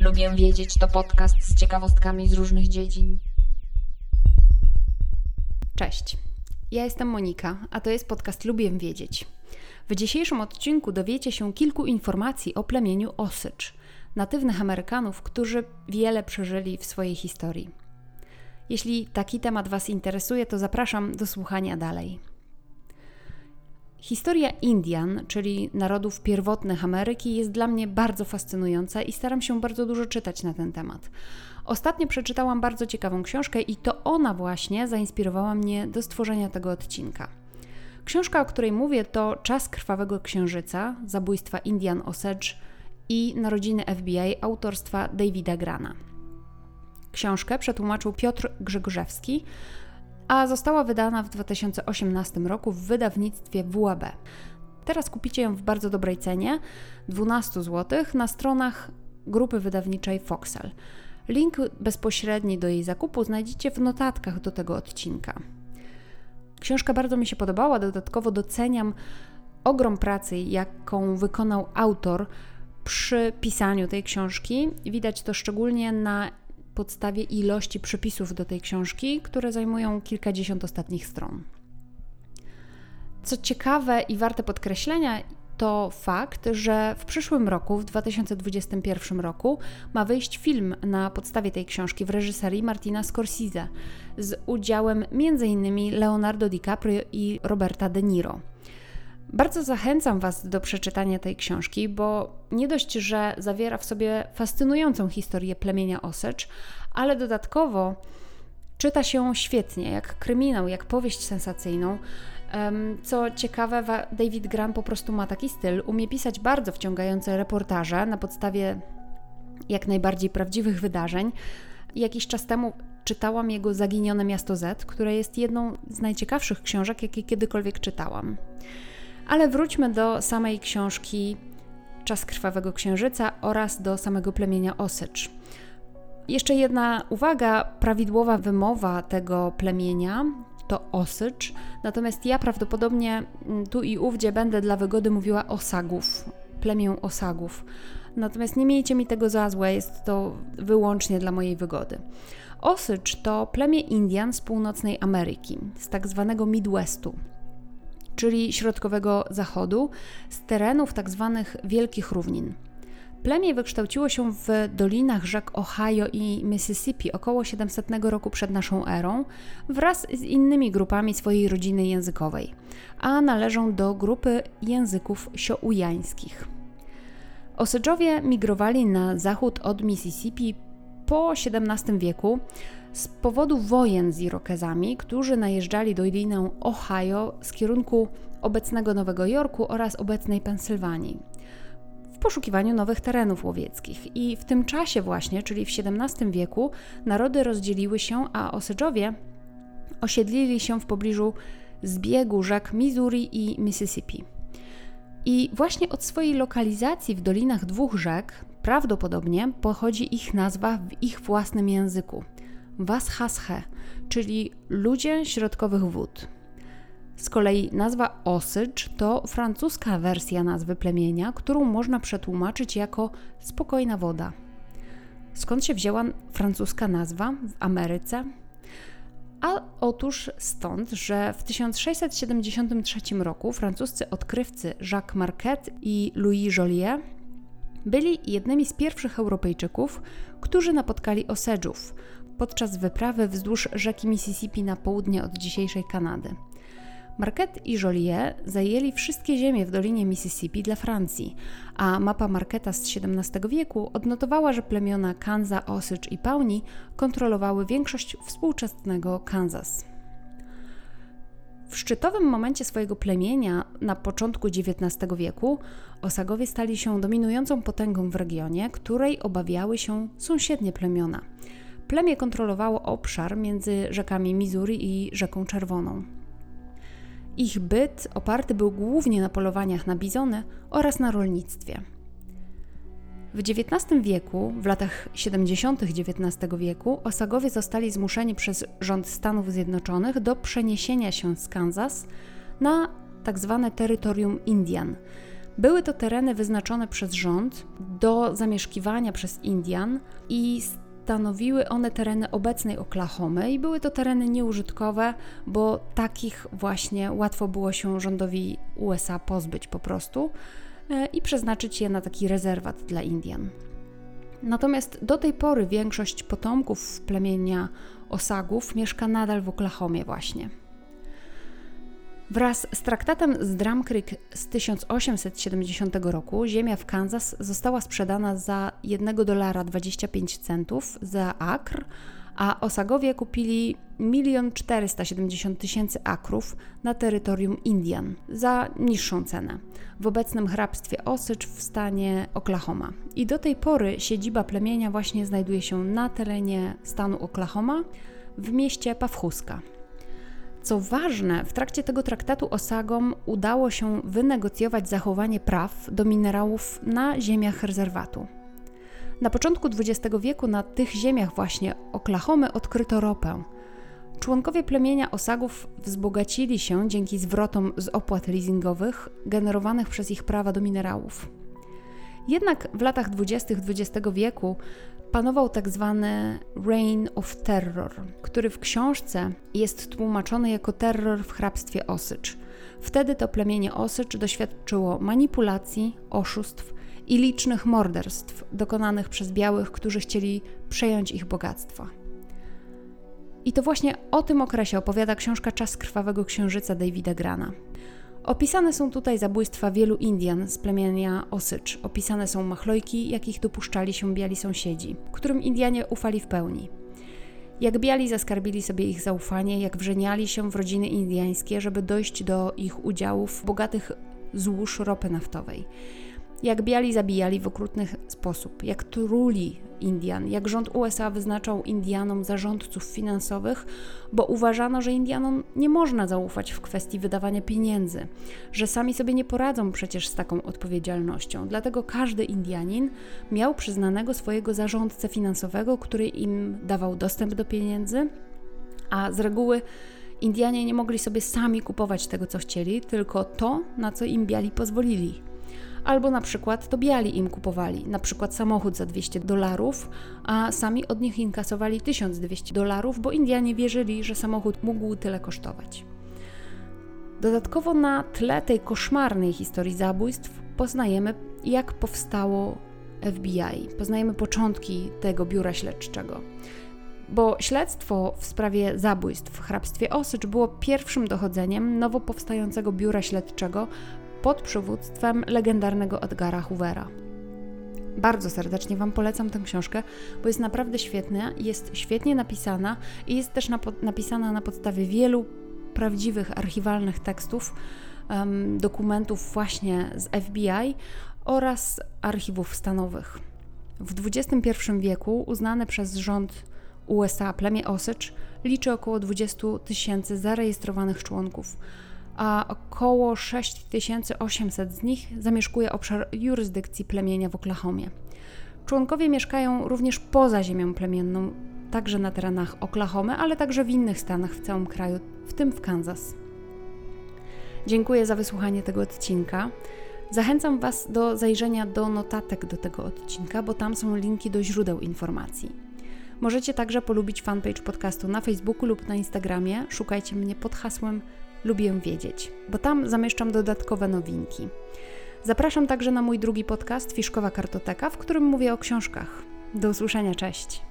Lubię wiedzieć to podcast z ciekawostkami z różnych dziedzin. Cześć. Ja jestem Monika, a to jest podcast Lubię Wiedzieć. W dzisiejszym odcinku dowiecie się kilku informacji o plemieniu Osycz, natywnych Amerykanów, którzy wiele przeżyli w swojej historii. Jeśli taki temat Was interesuje, to zapraszam do słuchania dalej. Historia Indian, czyli narodów pierwotnych Ameryki, jest dla mnie bardzo fascynująca i staram się bardzo dużo czytać na ten temat. Ostatnio przeczytałam bardzo ciekawą książkę i to ona właśnie zainspirowała mnie do stworzenia tego odcinka. Książka, o której mówię, to Czas Krwawego Księżyca, zabójstwa Indian Osage i Narodziny FBI autorstwa Davida Grana. Książkę przetłumaczył Piotr Grzegorzewski, a została wydana w 2018 roku w wydawnictwie WAB. Teraz kupicie ją w bardzo dobrej cenie 12 zł na stronach grupy wydawniczej Foxel. Link bezpośredni do jej zakupu znajdziecie w notatkach do tego odcinka. Książka bardzo mi się podobała, dodatkowo doceniam ogrom pracy, jaką wykonał autor przy pisaniu tej książki. Widać to szczególnie na podstawie ilości przepisów do tej książki, które zajmują kilkadziesiąt ostatnich stron. Co ciekawe i warte podkreślenia, to fakt, że w przyszłym roku, w 2021 roku, ma wyjść film na podstawie tej książki w reżyserii Martina Scorsese z udziałem m.in. Leonardo DiCaprio i Roberta De Niro. Bardzo zachęcam Was do przeczytania tej książki, bo nie dość, że zawiera w sobie fascynującą historię plemienia Osage, ale dodatkowo czyta się świetnie, jak kryminał, jak powieść sensacyjną. Co ciekawe, David Graham po prostu ma taki styl, umie pisać bardzo wciągające reportaże na podstawie jak najbardziej prawdziwych wydarzeń. Jakiś czas temu czytałam jego Zaginione Miasto Z, które jest jedną z najciekawszych książek, jakie kiedykolwiek czytałam. Ale wróćmy do samej książki Czas Krwawego Księżyca oraz do samego plemienia Osycz. Jeszcze jedna uwaga, prawidłowa wymowa tego plemienia to Osycz, natomiast ja prawdopodobnie mm, tu i ówdzie będę dla wygody mówiła Osagów, plemię Osagów. Natomiast nie miejcie mi tego za złe, jest to wyłącznie dla mojej wygody. Osycz to plemię Indian z północnej Ameryki, z tak zwanego Midwestu, czyli środkowego zachodu, z terenów tak zwanych wielkich równin. Plemię wykształciło się w dolinach rzek Ohio i Mississippi około 700 roku przed naszą erą wraz z innymi grupami swojej rodziny językowej, a należą do grupy języków sioujańskich. Osadżowie migrowali na zachód od Mississippi po XVII wieku z powodu wojen z Irokezami, którzy najeżdżali do dolinę Ohio z kierunku obecnego Nowego Jorku oraz obecnej Pensylwanii w poszukiwaniu nowych terenów łowieckich. I w tym czasie właśnie, czyli w XVII wieku, narody rozdzieliły się, a Osadżowie osiedlili się w pobliżu zbiegu rzek Missouri i Mississippi. I właśnie od swojej lokalizacji w dolinach dwóch rzek prawdopodobnie pochodzi ich nazwa w ich własnym języku Washashe, czyli ludzie środkowych wód. Z kolei nazwa Osycz to francuska wersja nazwy plemienia, którą można przetłumaczyć jako spokojna woda. Skąd się wzięła francuska nazwa w Ameryce? A otóż stąd, że w 1673 roku francuscy odkrywcy Jacques Marquette i Louis Joliet byli jednymi z pierwszych Europejczyków, którzy napotkali Osedżów podczas wyprawy wzdłuż rzeki Mississippi na południe od dzisiejszej Kanady. Marquette i Joliet zajęli wszystkie ziemie w dolinie Mississippi dla Francji, a mapa Marqueta z XVII wieku odnotowała, że plemiona Kanza, Osage i Pawnee kontrolowały większość współczesnego Kansas. W szczytowym momencie swojego plemienia na początku XIX wieku Osagowie stali się dominującą potęgą w regionie, której obawiały się sąsiednie plemiona. Plemię kontrolowało obszar między rzekami Missouri i Rzeką Czerwoną. Ich byt oparty był głównie na polowaniach na bizony oraz na rolnictwie. W XIX wieku, w latach 70. XIX wieku, Osagowie zostali zmuszeni przez rząd Stanów Zjednoczonych do przeniesienia się z Kansas na tzw. Tak terytorium Indian. Były to tereny wyznaczone przez rząd do zamieszkiwania przez Indian i stanowiły one tereny obecnej Oklahomy i były to tereny nieużytkowe, bo takich właśnie łatwo było się rządowi USA pozbyć po prostu e, i przeznaczyć je na taki rezerwat dla Indian. Natomiast do tej pory większość potomków plemienia Osagów mieszka nadal w Oklahomie właśnie. Wraz z traktatem z Drum Creek z 1870 roku ziemia w Kansas została sprzedana za 1 dolara 25 centów za akr, a Osagowie kupili 1 470 tysięcy akrów na terytorium Indian za niższą cenę w obecnym hrabstwie Osage w stanie Oklahoma. I do tej pory siedziba plemienia właśnie znajduje się na terenie stanu Oklahoma w mieście Pawchuska. Co ważne, w trakcie tego traktatu Osagom udało się wynegocjować zachowanie praw do minerałów na ziemiach rezerwatu. Na początku XX wieku na tych ziemiach właśnie Oklahomy odkryto ropę. Członkowie plemienia Osagów wzbogacili się dzięki zwrotom z opłat leasingowych generowanych przez ich prawa do minerałów. Jednak w latach 20. XX wieku panował tak zwany Reign of Terror, który w książce jest tłumaczony jako terror w hrabstwie Osycz. Wtedy to plemienie Osycz doświadczyło manipulacji, oszustw i licznych morderstw dokonanych przez białych, którzy chcieli przejąć ich bogactwa. I to właśnie o tym okresie opowiada książka Czas Krwawego Księżyca Davida Grana. Opisane są tutaj zabójstwa wielu Indian z plemienia Osycz. Opisane są machlojki, jakich dopuszczali się biali sąsiedzi, którym Indianie ufali w pełni. Jak biali zaskarbili sobie ich zaufanie, jak wrzeniali się w rodziny indiańskie, żeby dojść do ich udziałów w bogatych złóż ropy naftowej. Jak biali zabijali w okrutny sposób, jak truli Indian, jak rząd USA wyznaczał Indianom zarządców finansowych, bo uważano, że Indianom nie można zaufać w kwestii wydawania pieniędzy, że sami sobie nie poradzą przecież z taką odpowiedzialnością. Dlatego każdy Indianin miał przyznanego swojego zarządcę finansowego, który im dawał dostęp do pieniędzy, a z reguły Indianie nie mogli sobie sami kupować tego, co chcieli, tylko to, na co im biali pozwolili albo na przykład to biali im kupowali, na przykład samochód za 200 dolarów, a sami od nich inkasowali 1200 dolarów, bo Indianie wierzyli, że samochód mógł tyle kosztować. Dodatkowo na tle tej koszmarnej historii zabójstw poznajemy, jak powstało FBI. Poznajemy początki tego biura śledczego. Bo śledztwo w sprawie zabójstw w hrabstwie Osycz było pierwszym dochodzeniem nowo powstającego biura śledczego pod przywództwem legendarnego Edgara Hoovera. Bardzo serdecznie Wam polecam tę książkę, bo jest naprawdę świetna, jest świetnie napisana i jest też napisana na podstawie wielu prawdziwych archiwalnych tekstów, um, dokumentów właśnie z FBI oraz archiwów stanowych. W XXI wieku uznane przez rząd USA plemię Osage liczy około 20 tysięcy zarejestrowanych członków a około 6800 z nich zamieszkuje obszar jurysdykcji plemienia w Oklahomie. Członkowie mieszkają również poza ziemią plemienną, także na terenach Oklahomy, ale także w innych stanach w całym kraju, w tym w Kansas. Dziękuję za wysłuchanie tego odcinka. Zachęcam Was do zajrzenia do notatek do tego odcinka, bo tam są linki do źródeł informacji. Możecie także polubić fanpage podcastu na Facebooku lub na Instagramie. Szukajcie mnie pod hasłem lubię wiedzieć, bo tam zamieszczam dodatkowe nowinki. Zapraszam także na mój drugi podcast Fiszkowa Kartoteka, w którym mówię o książkach. Do usłyszenia, cześć!